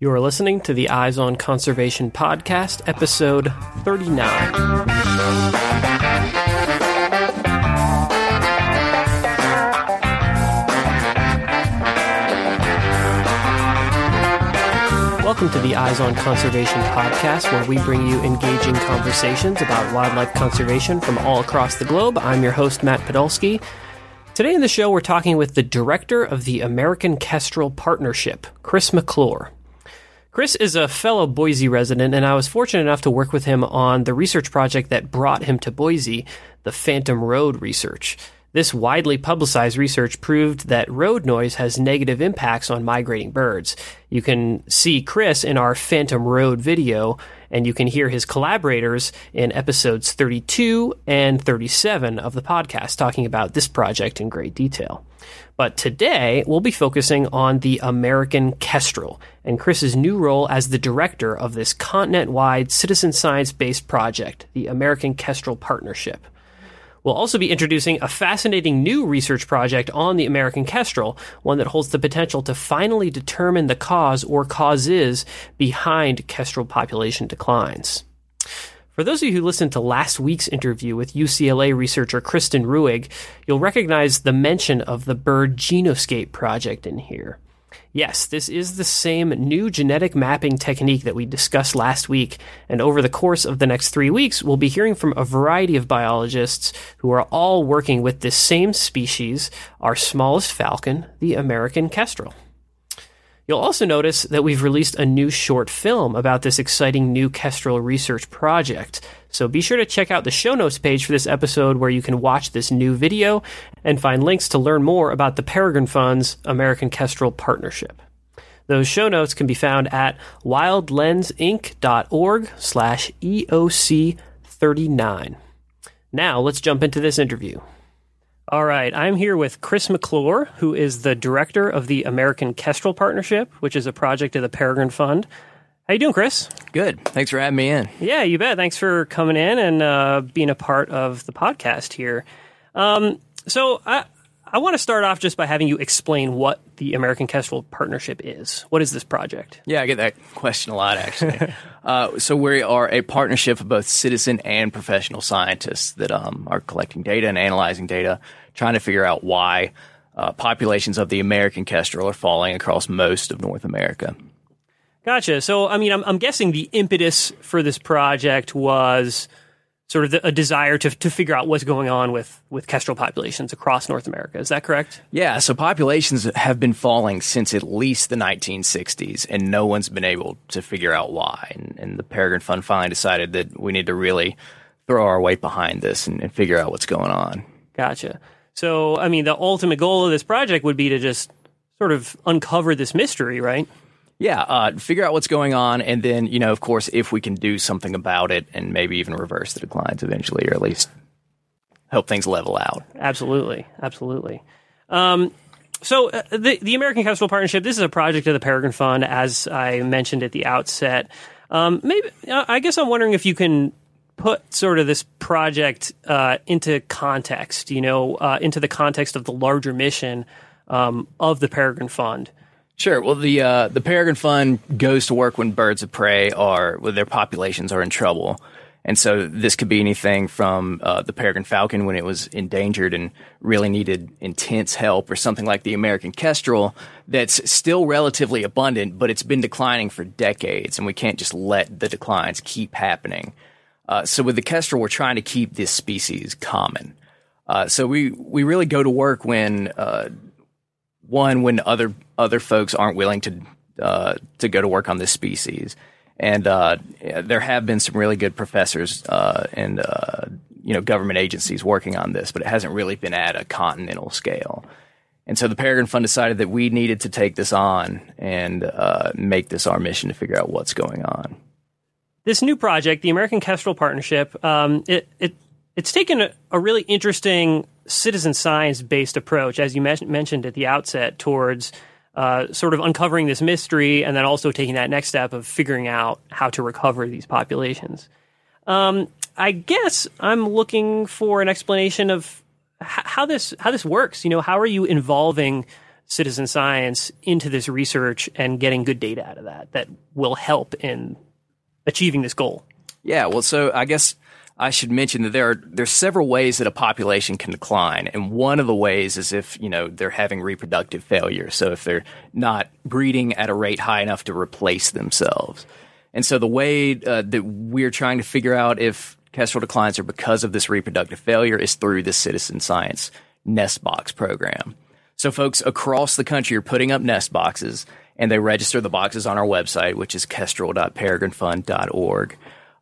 You are listening to the Eyes on Conservation podcast, episode 39. Welcome to the Eyes on Conservation podcast, where we bring you engaging conversations about wildlife conservation from all across the globe. I'm your host, Matt Podolsky. Today in the show, we're talking with the director of the American Kestrel Partnership, Chris McClure. Chris is a fellow Boise resident, and I was fortunate enough to work with him on the research project that brought him to Boise, the Phantom Road research. This widely publicized research proved that road noise has negative impacts on migrating birds. You can see Chris in our Phantom Road video, and you can hear his collaborators in episodes 32 and 37 of the podcast talking about this project in great detail. But today, we'll be focusing on the American Kestrel and Chris's new role as the director of this continent wide citizen science based project, the American Kestrel Partnership. We'll also be introducing a fascinating new research project on the American kestrel, one that holds the potential to finally determine the cause or causes behind kestrel population declines. For those of you who listened to last week's interview with UCLA researcher Kristen Ruegg, you'll recognize the mention of the Bird Genoscape project in here. Yes, this is the same new genetic mapping technique that we discussed last week, and over the course of the next three weeks, we'll be hearing from a variety of biologists who are all working with this same species, our smallest falcon, the American kestrel. You'll also notice that we've released a new short film about this exciting new kestrel research project. So be sure to check out the show notes page for this episode where you can watch this new video and find links to learn more about the Peregrine Fund's American Kestrel Partnership. Those show notes can be found at wildlensinc.org slash EOC39. Now let's jump into this interview. All right, I'm here with Chris McClure, who is the director of the American Kestrel Partnership, which is a project of the Peregrine Fund. How you doing, Chris? Good. Thanks for having me in. Yeah, you bet. Thanks for coming in and uh, being a part of the podcast here. Um, so I, I want to start off just by having you explain what the American Kestrel Partnership is. What is this project? Yeah, I get that question a lot, actually. uh, so we are a partnership of both citizen and professional scientists that um, are collecting data and analyzing data, trying to figure out why uh, populations of the American kestrel are falling across most of North America. Gotcha. So, I mean, I'm, I'm guessing the impetus for this project was sort of the, a desire to, to figure out what's going on with, with kestrel populations across North America. Is that correct? Yeah, so populations have been falling since at least the 1960s, and no one's been able to figure out why. And, and the Peregrine Fund finally decided that we need to really throw our weight behind this and, and figure out what's going on. Gotcha. So, I mean, the ultimate goal of this project would be to just sort of uncover this mystery, right? Yeah, uh, figure out what's going on, and then you know, of course, if we can do something about it, and maybe even reverse the declines eventually, or at least help things level out. Absolutely, absolutely. Um, so uh, the the American Kestrel Partnership. This is a project of the Peregrine Fund, as I mentioned at the outset. Um, maybe uh, I guess I'm wondering if you can put sort of this project uh, into context. You know, uh, into the context of the larger mission um, of the Peregrine Fund. Sure. Well, the uh, the Peregrine Fund goes to work when birds of prey are when their populations are in trouble, and so this could be anything from uh, the peregrine falcon when it was endangered and really needed intense help, or something like the American kestrel that's still relatively abundant, but it's been declining for decades, and we can't just let the declines keep happening. Uh, so with the kestrel, we're trying to keep this species common. Uh, so we we really go to work when uh, one when other other folks aren't willing to uh, to go to work on this species, and uh, there have been some really good professors uh, and uh, you know government agencies working on this, but it hasn't really been at a continental scale. And so the Peregrine Fund decided that we needed to take this on and uh, make this our mission to figure out what's going on. This new project, the American Kestrel Partnership, um, it, it it's taken a, a really interesting citizen science based approach, as you mentioned at the outset, towards uh, sort of uncovering this mystery and then also taking that next step of figuring out how to recover these populations. Um, I guess I'm looking for an explanation of h- how this how this works. You know, how are you involving citizen science into this research and getting good data out of that that will help in achieving this goal? Yeah, well, so I guess I should mention that there are there's several ways that a population can decline, and one of the ways is if you know they're having reproductive failure. So if they're not breeding at a rate high enough to replace themselves, and so the way uh, that we're trying to figure out if kestrel declines are because of this reproductive failure is through the citizen science nest box program. So folks across the country are putting up nest boxes, and they register the boxes on our website, which is kestrel.peregrinefund.org.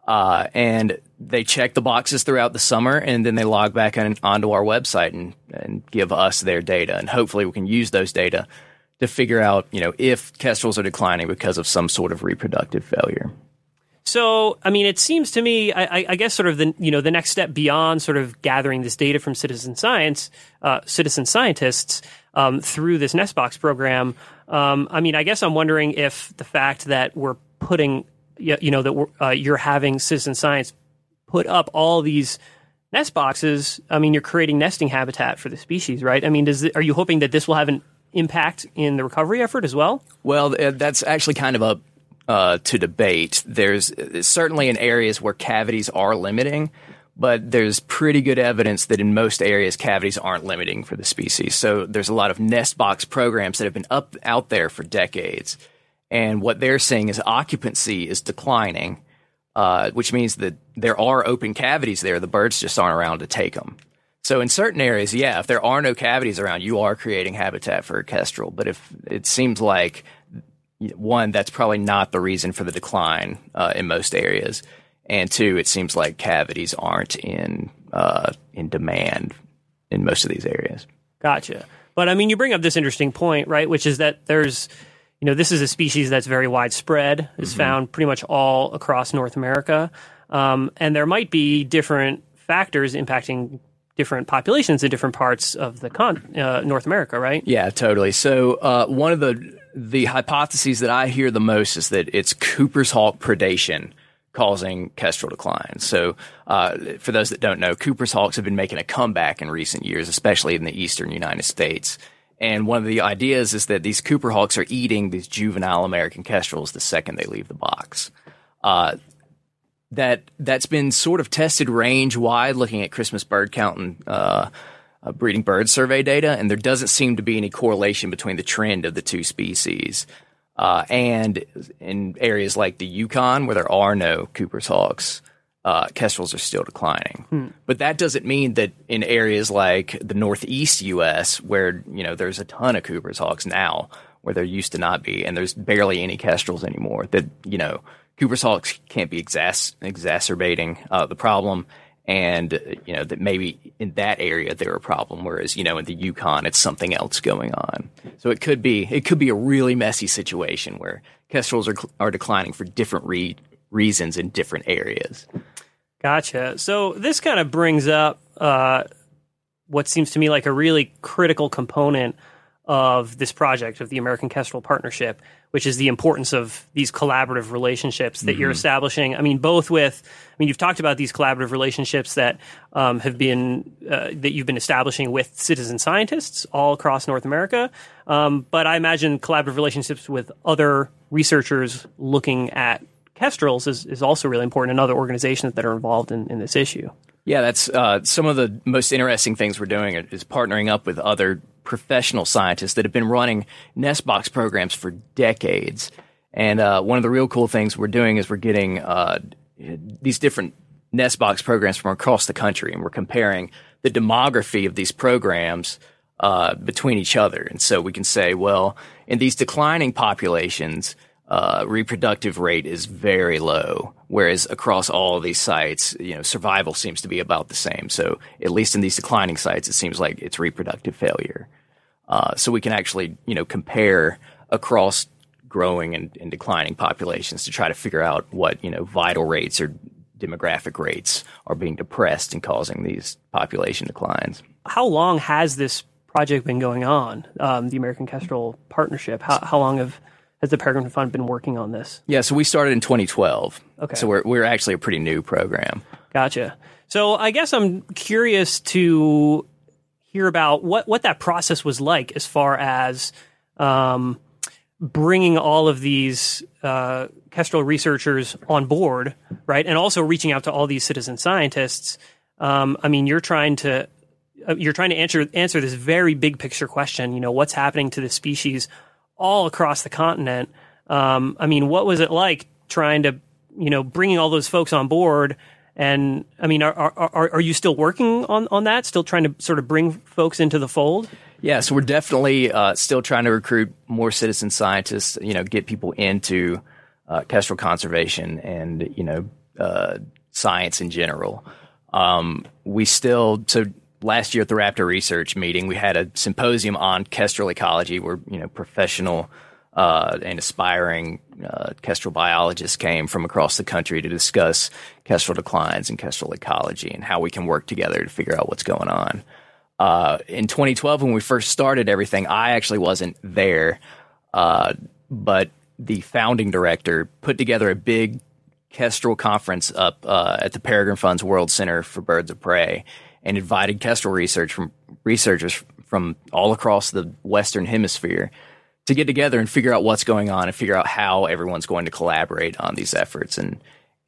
Uh, and they check the boxes throughout the summer and then they log back on, onto our website and, and give us their data. And hopefully we can use those data to figure out, you know, if kestrels are declining because of some sort of reproductive failure. So, I mean, it seems to me, I, I, guess, sort of the you know the next step beyond sort of gathering this data from citizen science, uh, citizen scientists um, through this Nestbox program. Um, I mean, I guess I'm wondering if the fact that we're putting you know that uh, you're having citizen science put up all these nest boxes. I mean, you're creating nesting habitat for the species, right? I mean, does are you hoping that this will have an impact in the recovery effort as well? Well, uh, that's actually kind of a uh, to debate. There's certainly in areas where cavities are limiting, but there's pretty good evidence that in most areas cavities aren't limiting for the species. So there's a lot of nest box programs that have been up out there for decades and what they're saying is occupancy is declining, uh, which means that there are open cavities there. The birds just aren't around to take them. So in certain areas, yeah, if there are no cavities around, you are creating habitat for a kestrel. But if it seems like one, that's probably not the reason for the decline uh, in most areas, and two, it seems like cavities aren't in uh, in demand in most of these areas. Gotcha. But I mean, you bring up this interesting point, right? Which is that there's you know, this is a species that's very widespread. It's mm-hmm. found pretty much all across North America, um, and there might be different factors impacting different populations in different parts of the con- uh, North America, right? Yeah, totally. So uh, one of the the hypotheses that I hear the most is that it's Cooper's hawk predation causing kestrel decline. So, uh, for those that don't know, Cooper's hawks have been making a comeback in recent years, especially in the eastern United States. And one of the ideas is that these Cooper hawks are eating these juvenile American kestrels the second they leave the box. Uh, that that's been sort of tested range wide, looking at Christmas bird count and uh, uh, breeding bird survey data, and there doesn't seem to be any correlation between the trend of the two species. Uh, and in areas like the Yukon, where there are no Cooper's hawks, uh, kestrels are still declining. Hmm. But that doesn't mean that in areas like the northeast U.S., where you know there's a ton of Cooper's hawks now, where there used to not be, and there's barely any kestrels anymore, that you know Cooper's hawks can't be exas- exacerbating uh, the problem, and you know that maybe in that area they're a problem, whereas you know in the Yukon it's something else going on. So it could be it could be a really messy situation where kestrels are are declining for different re- reasons in different areas. Gotcha. So this kind of brings up uh, what seems to me like a really critical component of this project of the American Kestrel Partnership, which is the importance of these collaborative relationships that mm-hmm. you're establishing. I mean, both with, I mean, you've talked about these collaborative relationships that um, have been uh, that you've been establishing with citizen scientists all across North America, um, but I imagine collaborative relationships with other researchers looking at kestrels is, is also really important and other organizations that are involved in, in this issue. Yeah, that's uh, some of the most interesting things we're doing is partnering up with other professional scientists that have been running Nestbox programs for decades. And uh, one of the real cool things we're doing is we're getting uh, these different Nestbox programs from across the country, and we're comparing the demography of these programs uh, between each other. And so we can say, well, in these declining populations, uh, reproductive rate is very low, whereas across all these sites, you know, survival seems to be about the same. So at least in these declining sites, it seems like it's reproductive failure. Uh, so we can actually, you know, compare across growing and, and, declining populations to try to figure out what you know vital rates or demographic rates are being depressed and causing these population declines. How long has this project been going on? Um, the American Kestrel Partnership. How, how long have has the Peregrine Fund been working on this? Yeah, so we started in 2012. Okay. So we're, we're actually a pretty new program. Gotcha. So I guess I'm curious to hear about what what that process was like as far as um, bringing all of these uh, kestrel researchers on board, right, and also reaching out to all these citizen scientists. Um, I mean, you're trying to uh, you're trying to answer answer this very big picture question. You know, what's happening to the species all across the continent? Um, I mean, what was it like trying to you know bringing all those folks on board? And I mean, are, are, are you still working on, on that? Still trying to sort of bring folks into the fold? Yeah, so we're definitely uh, still trying to recruit more citizen scientists. You know, get people into uh, kestrel conservation and you know uh, science in general. Um, we still so last year at the Raptor Research meeting, we had a symposium on kestrel ecology, where you know professional uh, and aspiring uh, kestrel biologists came from across the country to discuss kestrel declines and kestrel ecology and how we can work together to figure out what's going on. Uh, in 2012, when we first started everything, I actually wasn't there, uh, but the founding director put together a big kestrel conference up uh, at the Peregrine Funds World Center for Birds of Prey and invited kestrel research from researchers from all across the Western Hemisphere to get together and figure out what's going on and figure out how everyone's going to collaborate on these efforts. And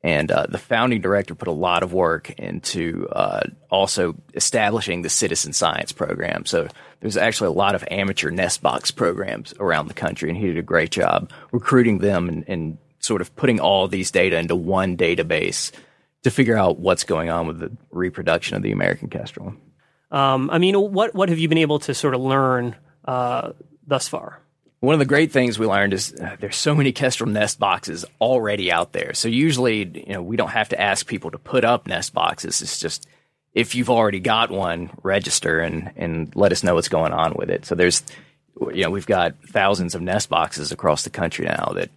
and uh, the founding director put a lot of work into uh, also establishing the citizen science program. So there's actually a lot of amateur nest box programs around the country, and he did a great job recruiting them and, and sort of putting all these data into one database to figure out what's going on with the reproduction of the American kestrel. Um, I mean, what what have you been able to sort of learn uh, thus far? one of the great things we learned is uh, there's so many kestrel nest boxes already out there. So usually, you know, we don't have to ask people to put up nest boxes. It's just if you've already got one, register and and let us know what's going on with it. So there's, you know, we've got thousands of nest boxes across the country now that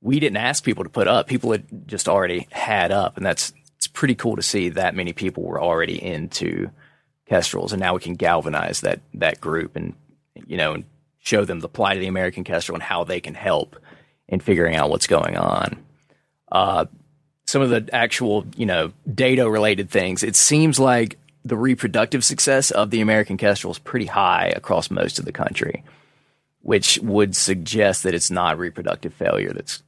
we didn't ask people to put up. People had just already had up, and that's it's pretty cool to see that many people were already into kestrels, and now we can galvanize that that group and you know and show them the plight of the American kestrel and how they can help in figuring out what's going on. Uh, some of the actual, you know, data related things, it seems like the reproductive success of the American kestrel is pretty high across most of the country, which would suggest that it's not reproductive failure that's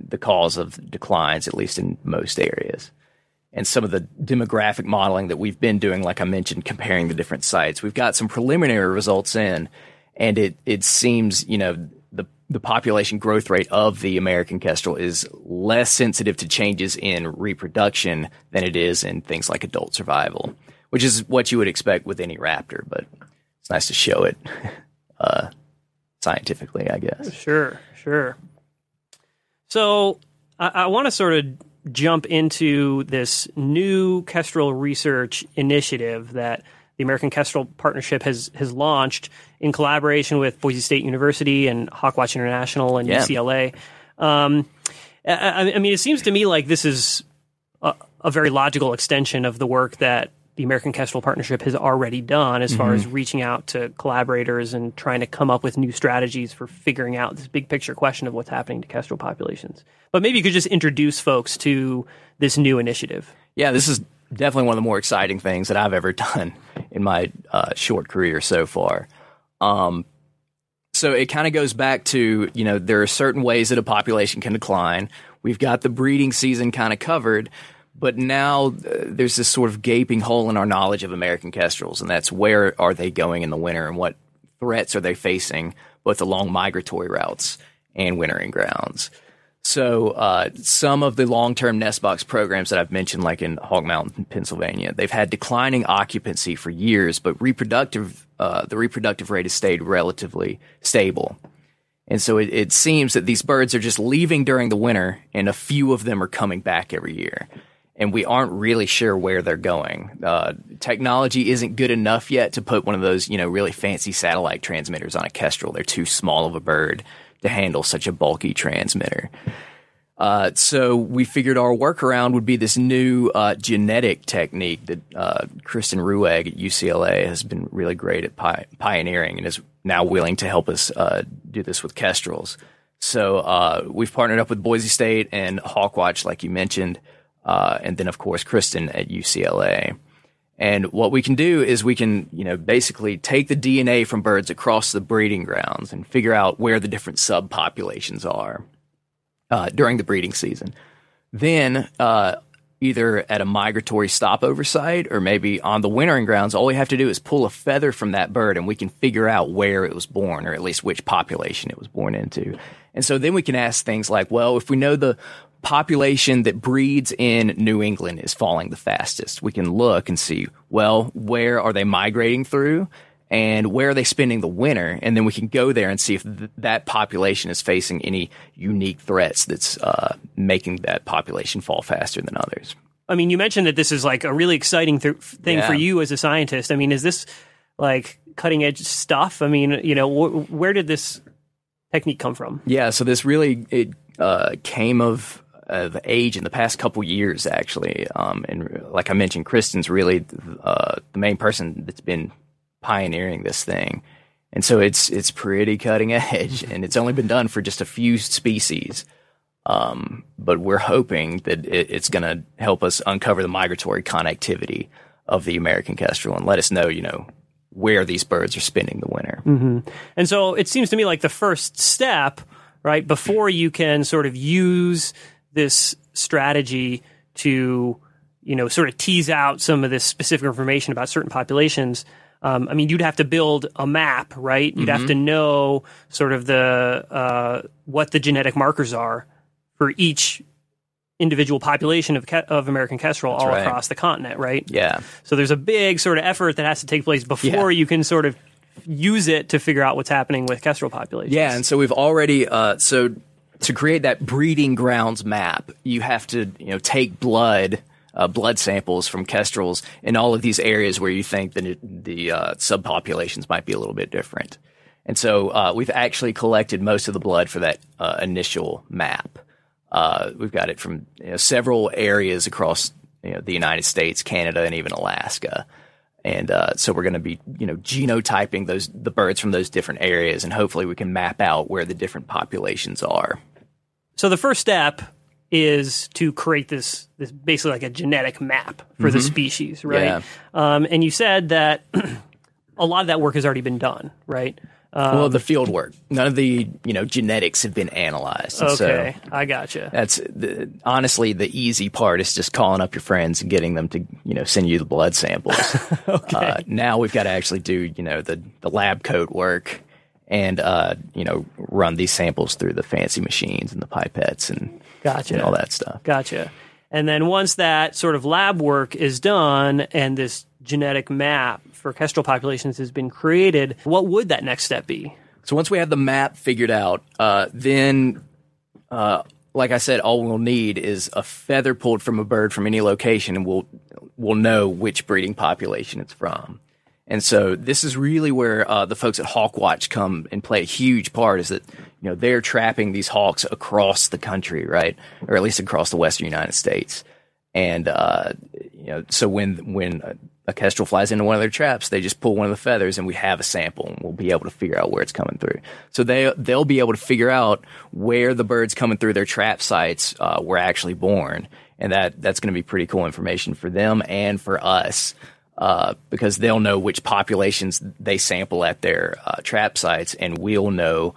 the cause of declines, at least in most areas. And some of the demographic modeling that we've been doing, like I mentioned, comparing the different sites, we've got some preliminary results in and it it seems you know the the population growth rate of the American kestrel is less sensitive to changes in reproduction than it is in things like adult survival, which is what you would expect with any raptor. But it's nice to show it uh, scientifically, I guess. Sure, sure. So I, I want to sort of jump into this new kestrel research initiative that the American Kestrel Partnership has has launched in collaboration with Boise State University and Hawkwatch International and yeah. UCLA. Um, I, I, mean, it seems to me like this is a, a, very logical extension of the work that the American Kestrel Partnership has already done as mm-hmm. far as reaching out to collaborators and trying to come up with new strategies for figuring out this big picture question of what's happening to kestrel populations. But maybe you could just introduce folks to this new initiative. Yeah, this is definitely one of the more exciting things that I've ever done in my uh, short career so far. Um, so it kind of goes back to you know there are certain ways that a population can decline. We've got the breeding season kind of covered, but now uh, there's this sort of gaping hole in our knowledge of American kestrels, and that's where are they going in the winter and what threats are they facing both along migratory routes and wintering grounds. So uh, some of the long-term nest box programs that I've mentioned, like in Hawk Mountain, Pennsylvania, they've had declining occupancy for years, but reproductive uh, the reproductive rate has stayed relatively stable. And so it, it, seems that these birds are just leaving during the winter, and a few of them are coming back every year. And we aren't really sure where they're going. Uh, technology isn't good enough yet to put one of those, you know, really fancy satellite transmitters on a kestrel. They're too small of a bird to handle such a bulky transmitter. Uh, so we figured our workaround would be this new uh, genetic technique that uh, Kristen Ruegg at UCLA has been really great at pi- pioneering and is now willing to help us uh, do this with kestrels. So uh, we've partnered up with Boise State and Hawkwatch, like you mentioned, uh, and then of course Kristen at UCLA. And what we can do is we can, you know, basically take the DNA from birds across the breeding grounds and figure out where the different subpopulations are uh, during the breeding season. Then, uh, either at a migratory stopover site or maybe on the wintering grounds, all we have to do is pull a feather from that bird and we can figure out where it was born or at least which population it was born into. And so then we can ask things like, well, if we know the population that breeds in New England is falling the fastest, we can look and see, well, where are they migrating through? and where are they spending the winter? And then we can go there and see if th- that population is facing any unique threats that's uh, making that population fall faster than others. I mean, you mentioned that this is like a really exciting th- thing Yeah. for you as a scientist. I mean, is this like cutting edge stuff? I mean, you know, wh- where did this technique come from? Yeah, so this really it uh, came of of age in the past couple years, actually. Um, and like I mentioned, Kristen's really uh, the main person that's been pioneering this thing, and so it's it's pretty cutting edge, and it's only been done for just a few species. Um, but we're hoping that it, it's going to help us uncover the migratory connectivity of the American kestrel and let us know, you know, where these birds are spending the winter. And so it seems to me like the first step, right, before you can sort of use this strategy to, you know, sort of tease out some of this specific information about certain populations. Um, I mean, you'd have to build a map, right? You'd have to know sort of the uh, what the genetic markers are for each individual population of ke- of American kestrel all right. across the continent, right? Yeah. So there's a big sort of effort that has to take place before you can sort of use it to figure out what's happening with kestrel populations. Yeah, and so we've already uh, so to create that breeding grounds map, you have to you know take blood. Uh, blood samples from kestrels in all of these areas where you think it, the uh, subpopulations might be a little bit different. And so uh, we've actually collected most of the blood for that uh, initial map. Uh, we've got it from you know, several areas across you know, the United States, Canada, and even Alaska. And uh, so we're going to be, you know, genotyping those the birds from those different areas, and hopefully we can map out where the different populations are. So the first step is to create this this basically like a genetic map for the species, right? Yeah. Um, and you said that a lot of that work has already been done, right? Um, well, the field work, none of the you know genetics have been analyzed. Okay, So I gotcha. that's the, honestly the easy part is just calling up your friends and getting them to you know send you the blood samples. okay. Uh, now we've got to actually do you know the the lab coat work and uh, you know run these samples through the fancy machines and the pipettes and Gotcha. and all that stuff. Gotcha. And then once that sort of lab work is done and this genetic map for kestrel populations has been created, what would that next step be? So once we have the map figured out, uh, then, uh, like I said, all we'll need is a feather pulled from a bird from any location, and we'll we'll know which breeding population it's from. And so this is really where uh, the folks at Hawkwatch come and play a huge part. Is that you know they're trapping these hawks across the country, right, or at least across the western United States. And uh, you know, so when when a, a kestrel flies into one of their traps, they just pull one of the feathers, and we have a sample, and we'll be able to figure out where it's coming through. So they they'll be able to figure out where the birds coming through their trap sites uh, were actually born, and that that's going to be pretty cool information for them and for us. Uh, because they'll know which populations they sample at their uh, trap sites, and we'll know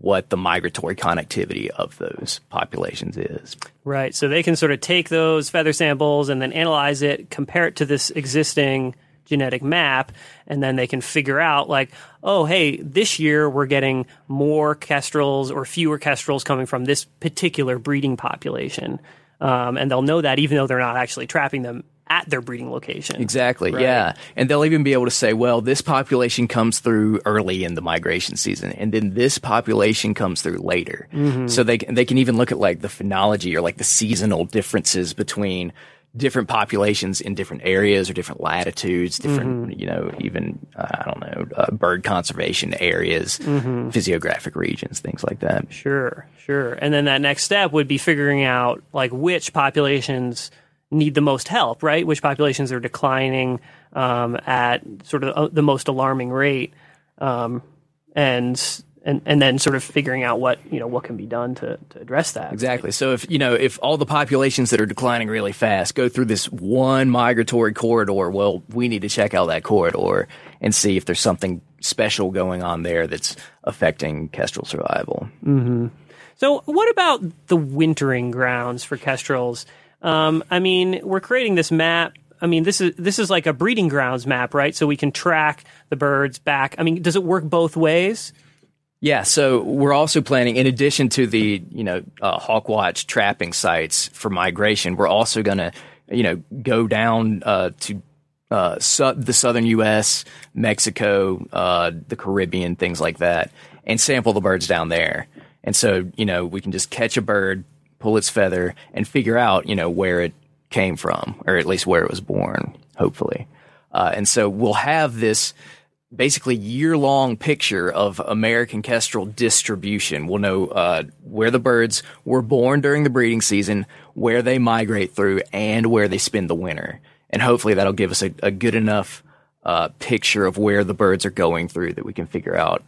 what the migratory connectivity of those populations is. Right. So they can sort of take those feather samples and then analyze it, compare it to this existing genetic map, and then they can figure out, like, oh, hey, this year we're getting more kestrels or fewer kestrels coming from this particular breeding population. Um, and they'll know that even though they're not actually trapping them at their breeding location. Exactly. Yeah. And they'll even be able to say, well, this population comes through early in the migration season, and then this population comes through later. So they can- they can even look at like the phenology or like the seasonal differences between different populations in different areas or different latitudes, different you know even uh, I don't know uh, bird conservation areas, physiographic regions, things like that. Sure, sure. And then that next step would be figuring out like which populations need the most help, right? Which populations are declining um, at sort of uh, the most alarming rate, um, and and and then sort of figuring out what you know what can be done to, to address that. Exactly. So if you know if all the populations that are declining really fast go through this one migratory corridor, well, we need to check out that corridor and see if there's something special going on there that's affecting kestrel survival. Mm-hmm. So what about the wintering grounds for kestrels? Um, I mean, we're creating this map. I mean, this is this is like a breeding grounds map, right? So we can track the birds back. I mean, does it work both ways? Yeah, so we're also planning, in addition to the you know uh, Hawkwatch trapping sites for migration, we're also going to you know go down uh, to uh, su- the southern U.S., Mexico, uh, the Caribbean, things like that, and sample the birds down there. And so you know we can just catch a bird, pull its feather, and figure out you know where it came from, or at least where it was born, hopefully. Uh, and so we'll have this basically year long picture of American kestrel distribution. We'll know uh, where the birds were born during the breeding season, where they migrate through, and where they spend the winter. And hopefully that'll give us a, a good enough uh, picture of where the birds are going through that we can figure out.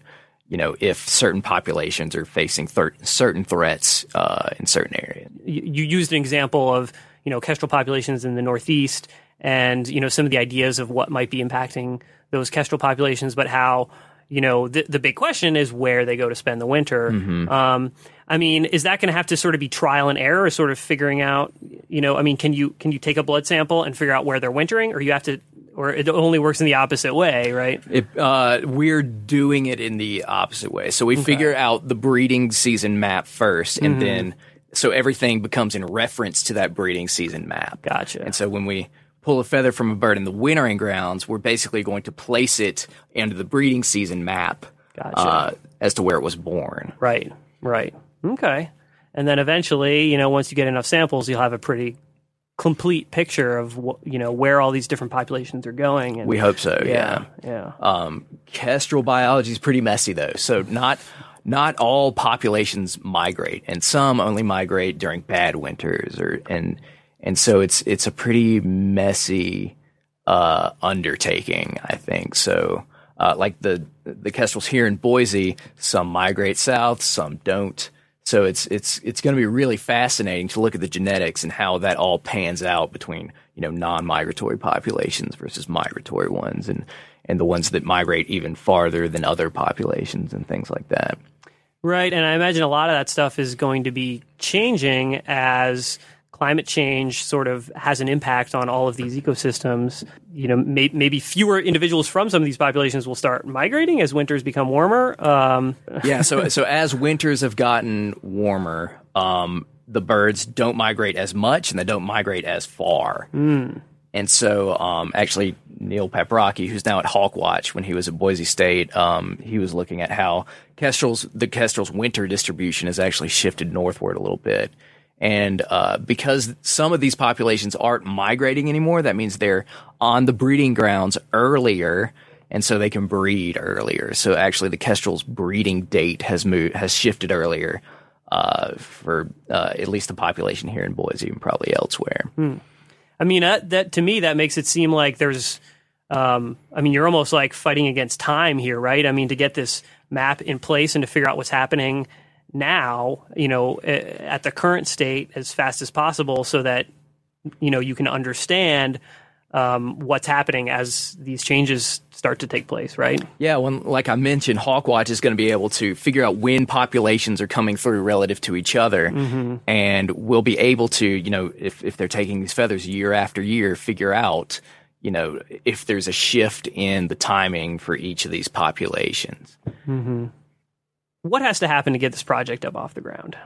You know, if certain populations are facing thir- certain threats uh, in certain areas. You, used an example of you know kestrel populations in the Northeast, and you know some of the ideas of what might be impacting those kestrel populations, but how you know the the big question is where they go to spend the winter. Mm-hmm. Um, I mean, is that going to have to sort of be trial and error, sort of figuring out? You know, I mean, can you can you take a blood sample and figure out where they're wintering, or you have to, or it only works in the opposite way, right? It, uh, we're doing it in the opposite way. So we okay. figure out the breeding season map 1st and mm-hmm. then so everything becomes in reference to that breeding season map. Gotcha. And so when we pull a feather from a bird in the wintering grounds, we're basically going to place it into the breeding season map gotcha. uh, as to where it was born. Right, right. Okay. And then eventually, you know, once you get enough samples, you'll have a pretty complete picture of you know where all these different populations are going. And, we hope so. Yeah, yeah. yeah. Um, kestrel biology is pretty messy though, so not not all populations migrate, and some only migrate during bad winters, or and and so it's it's a pretty messy uh, undertaking, I think. So, uh, like the the kestrels here in Boise, some migrate south, some don't. So it's it's it's going to be really fascinating to look at the genetics and how that all pans out between you know non-migratory populations versus migratory ones, and and the ones that migrate even farther than other populations and things like that. Right, and I imagine a lot of that stuff is going to be changing as climate change sort of has an impact on all of these ecosystems. You know, may, maybe fewer individuals from some of these populations will start migrating as winters become warmer. Um, yeah. So, so as winters have gotten warmer, um, the birds don't migrate as much and they don't migrate as far. Mm. And so, um, actually, Neil Paprocki, who's now at Hawkwatch, when he was at Boise State, um, he was looking at how kestrels, the kestrel's winter distribution has actually shifted northward a little bit. And uh, because some of these populations aren't migrating anymore, that means they're on the breeding grounds earlier, and so they can breed earlier. So actually, the kestrel's breeding date has moved has shifted earlier uh, for uh, at least the population here in Boise and probably elsewhere. Hmm. I mean, that, to me that makes it seem like there's. Um, I mean, you're almost like fighting against time here, right? I mean, to get this map in place and to figure out what's happening now, you know, at the current state as fast as possible so that, you know, you can understand um, what's happening as these changes start to take place, right? Yeah, when like I mentioned, Hawkwatch is going to be able to figure out when populations are coming through relative to each other, mm-hmm. and we'll be able to, you know, if if they're taking these feathers year after year, figure out, you know, if there's a shift in the timing for each of these populations. Mm-hmm what has to happen to get this project up off the ground?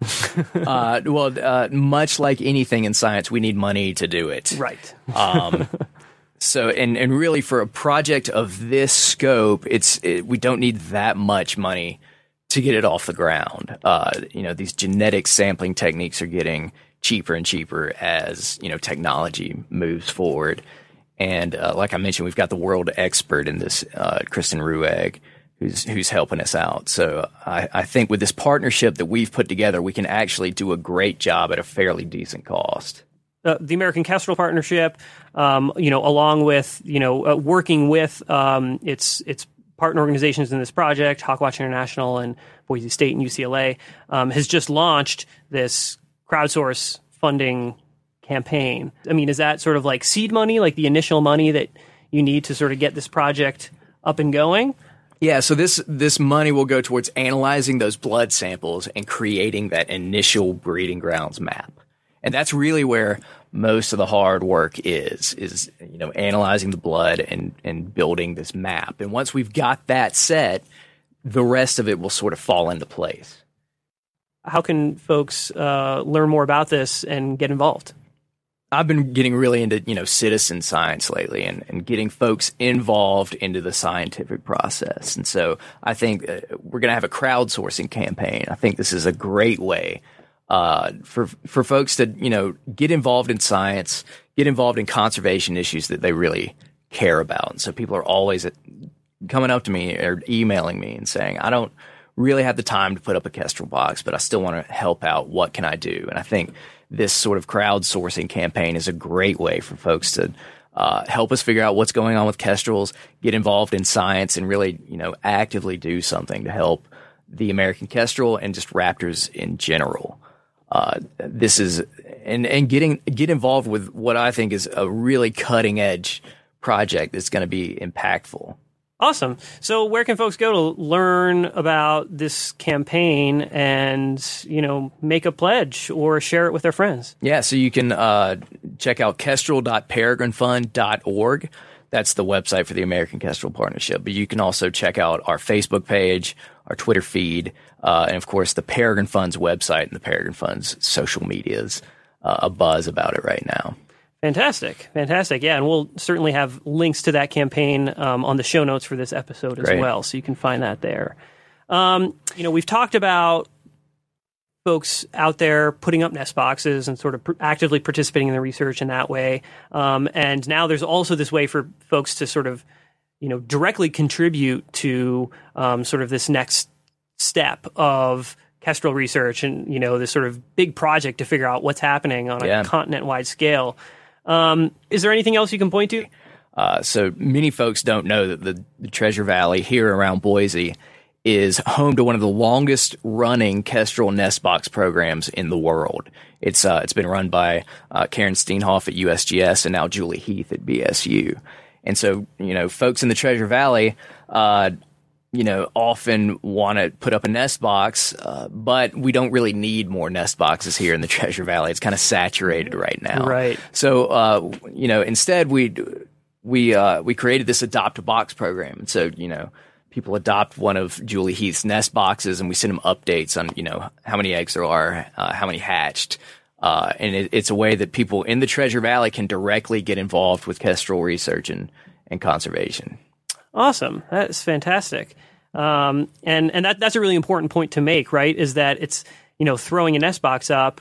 uh, well, uh, much like anything in science, we need money to do it. Right. um, so, and and really, for a project of this scope, it's it, we don't need that much money to get it off the ground. Uh, you know, these genetic sampling techniques are getting cheaper and cheaper as you know technology moves forward. And uh, like I mentioned, we've got the world expert in this, uh, Kristen Ruegg who's who's helping us out. So I, I, think with this partnership that we've put together, we can actually do a great job at a fairly decent cost. Uh, the American Kestrel Partnership, um, you know, along with you know uh, working with um, its its partner organizations in this project, Hawkwatch International and Boise State and UCLA, um, has just launched this crowdsource funding campaign. I mean, is that sort of like seed money, like the initial money that you need to sort of get this project up and going? Yeah, so this this money will go towards analyzing those blood samples and creating that initial breeding grounds map. And that's really where most of the hard work is is you know analyzing the blood and and building this map. And once we've got that set, the rest of it will sort of fall into place. How can folks uh, learn more about this and get involved? I've been getting really into you know citizen science lately and, and getting folks involved into the scientific process. And so I think uh, we're going to have a crowdsourcing campaign. I think this is a great way uh, for for folks to you know get involved in science, get involved in conservation issues that they really care about. And so people are always at, coming up to me or emailing me and saying, "I don't really have the time to put up a Kestrel box, but I still want to help out. What can I do?" And I think this sort of crowdsourcing campaign is a great way for folks to uh, help us figure out what's going on with kestrels, get involved in science, and really, you know, actively do something to help the American kestrel and just raptors in general. Uh, this is and and getting get involved with what I think is a really cutting edge project that's going to be impactful. Awesome. So, where can folks go to learn about this campaign and you know make a pledge or share it with their friends? Yeah, so you can uh, check out kestrel.peregrinefund.org. That's the website for the American Kestrel Partnership. But you can also check out our Facebook page, our Twitter feed, uh, and of course the Peregrine Fund's website and the Peregrine Fund's social medias. Uh, a buzz about it right now. Fantastic, fantastic. Yeah, and we'll certainly have links to that campaign um, on the show notes for this episode as Great. well, so you can find that there. Um, you know, we've talked about folks out there putting up nest boxes and sort of pr- actively participating in the research in that way. Um, and now there's also this way for folks to sort of, you know, directly contribute to um, sort of this next step of kestrel research and you know this sort of big project to figure out what's happening on a Yeah. continent-wide scale. Um, is there anything else you can point to? Uh, so many folks don't know that the, the Treasure Valley here around Boise is home to one of the longest running kestrel nest box programs in the world. It's uh, it's been run by uh, Karen Steenhof at USGS and now Julie Heath at BSU. And so you know, folks in the Treasure Valley. You know, often want to put up a nest box, uh, but we don't really need more nest boxes here in the Treasure Valley. It's kind of saturated right now. Right. So, uh, you know, instead we we uh, we created this adopt a box program, and so you know, people adopt one of Julie Heath's nest boxes, and we send them updates on you know how many eggs there are, uh, how many hatched. Uh, and it, it's a way that people in the Treasure Valley can directly get involved with kestrel research and, and conservation. Awesome. That's fantastic. Um, and and that that's a really important point to make, right? Is that it's you know throwing a nest box up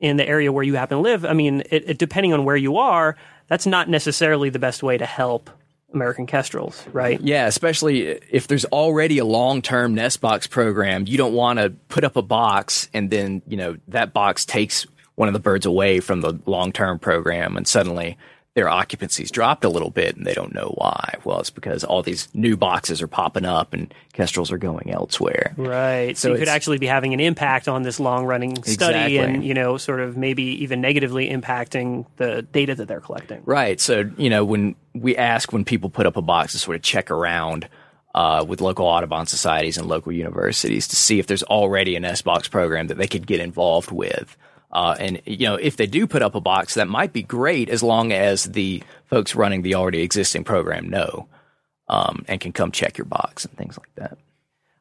in the area where you happen to live. I mean, it, it, depending on where you are, that's not necessarily the best way to help American kestrels, right? Yeah, especially if there's already a long-term nest box program, you don't want to put up a box and then, you know, that box takes one of the birds away from the long-term program and suddenly their occupancy's dropped a little bit and they don't know why. Well, it's because all these new boxes are popping up and kestrels are going elsewhere. Right. So, So you could actually be having an impact on this long running study Exactly. and, you know, sort of maybe even negatively impacting the data that they're collecting. Right. So, you know, when we ask when people put up a box to sort of check around uh, with local Audubon societies and local universities to see if there's already an S box program that they could get involved with. Uh, and, you know, if they do put up a box, that might be great as long as the folks running the already existing program know um, and can come check your box and things like that.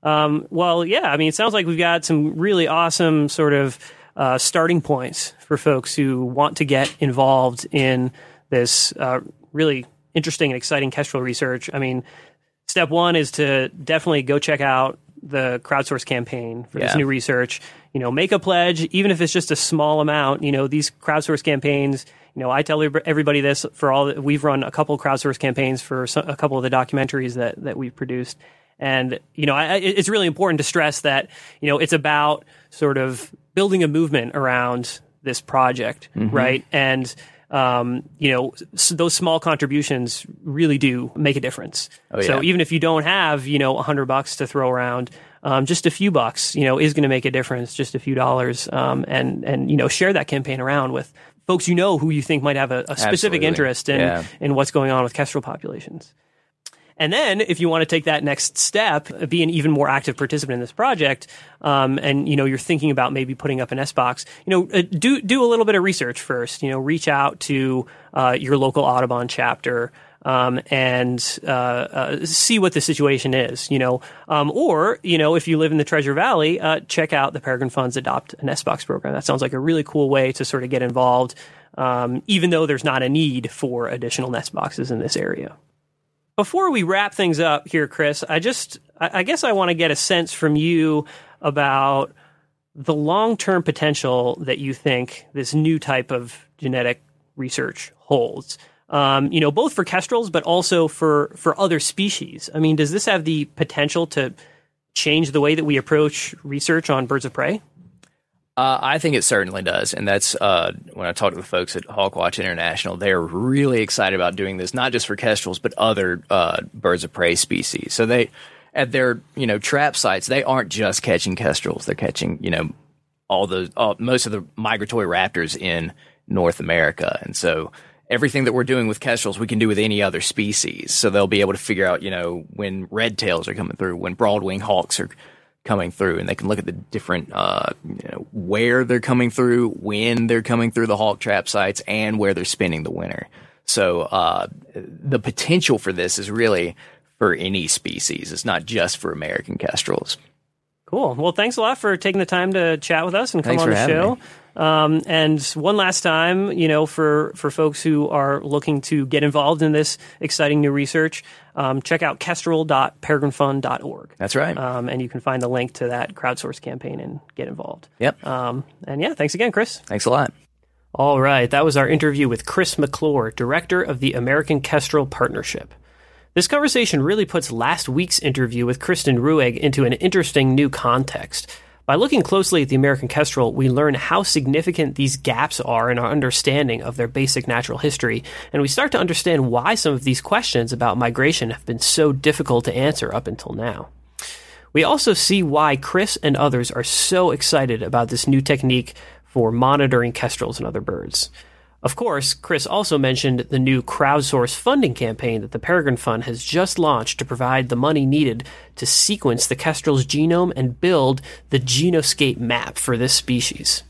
Um, well, yeah, I mean, it sounds like we've got some really awesome sort of uh, starting points for folks who want to get involved in this uh, really interesting and exciting kestrel research. I mean, step one is to definitely go check out the crowdsource campaign for this new research. You know, make a pledge, even if it's just a small amount. You know, these crowdsource campaigns. You know, I tell everybody this for all. that We've run a couple crowdsource campaigns for a couple of the documentaries that that we've produced, and you know, I, I- it's really important to stress that you know it's about sort of building a movement around this project, mm-hmm. right? And um, you know, those small contributions really do make a difference. Oh, So even if you don't have, you know, a hundred bucks to throw around, um, just a few bucks, you know, is going to make a difference. Just a few dollars, um, and and you know, share that campaign around with folks you know who you think might have a, a specific Absolutely. interest in Yeah. in what's going on with kestrel populations. And then, if you want to take that next step, be an even more active participant in this project, um, and you know you're thinking about maybe putting up an S box, you know, uh, do do a little bit of research first. You know, reach out to uh, your local Audubon chapter um, and uh, uh, see what the situation is. You know, um, or you know, if you live in the Treasure Valley, uh, check out the Peregrine Funds Adopt an S box program. That sounds like a really cool way to sort of get involved, um, even though there's not a need for additional nest boxes in this area. Before we wrap things up here, Chris, I just, I guess I want to get a sense from you about the long term potential that you think this new type of genetic research holds. Um, you know, both for kestrels, but also for, for other species. I mean, does this have the potential to change the way that we approach research on birds of prey? Uh, I think it certainly does, and that's uh, when I talk to the folks at Hawkwatch International. They're really excited about doing this, not just for kestrels, but other uh, birds of prey species. So they, at their you know trap sites, they aren't just catching kestrels; they're catching you know all the most of the migratory raptors in North America, and so everything that we're doing with kestrels, we can do with any other species. So they'll be able to figure out you know when red tails are coming through, when broadwing hawks are coming through and they can look at the different uh, you know, where they're coming through when they're coming through the hawk trap sites and where they're spending the winter so uh, the potential for this is really for any species it's not just for american kestrels Cool. Well, thanks a lot for taking the time to chat with us and come Thanks on the show. Um, and one last time, you know, for, for folks who are looking to get involved in this exciting new research, um, check out kestrel.peregrinefund.org. that's right Um, and you can find the link to that crowdsource campaign and get involved. yep Um, and yeah, thanks again, Chris. thanks a lot All right, that was our interview with Chris McClure, director of the American Kestrel Partnership. This conversation really puts last week's interview with Kristen Ruegg into an interesting new context. By looking closely at the American kestrel, we learn how significant these gaps are in our understanding of their basic natural history, and we start to understand why some of these questions about migration have been so difficult to answer up until now. We also see why Chris and others are so excited about this new technique for monitoring kestrels and other birds. Of course, Chris also mentioned the new crowdsource funding campaign that the Peregrine Fund has just launched to provide the money needed to sequence the kestrel's genome and build the Genoscape map for this species.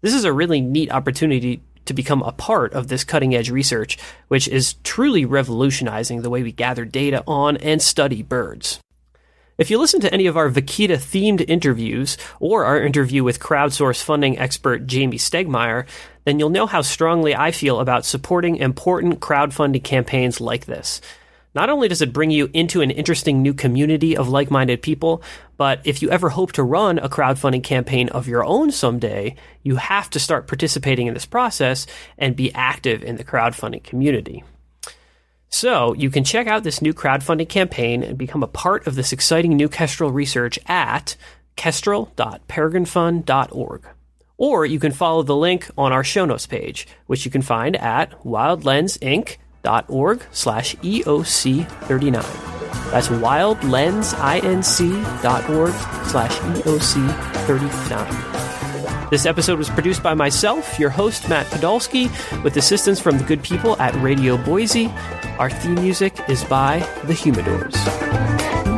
This is a really neat opportunity to become a part of this cutting edge research, which is truly revolutionizing the way we gather data on and study birds. If you listen to any of our Vaquita themed interviews or our interview with crowdsource funding expert Jamie Stegmeyer, then you'll know how strongly I feel about supporting important crowdfunding campaigns like this. Not only does it bring you into an interesting new community of like minded people, but if you ever hope to run a crowdfunding campaign of your own someday, you have to start participating in this process and be active in the crowdfunding community. So, you can check out this new crowdfunding campaign and become a part of this exciting new Kestrel research at kestrel.peregrinefund.org. Or you can follow the link on our show notes page, which you can find at wildlensinc.org slash EOC39. That's wildlensinc.org slash EOC39. This episode was produced by myself, your host, Matt Podolsky, with assistance from the good people at Radio Boise. Our theme music is by The Humidors.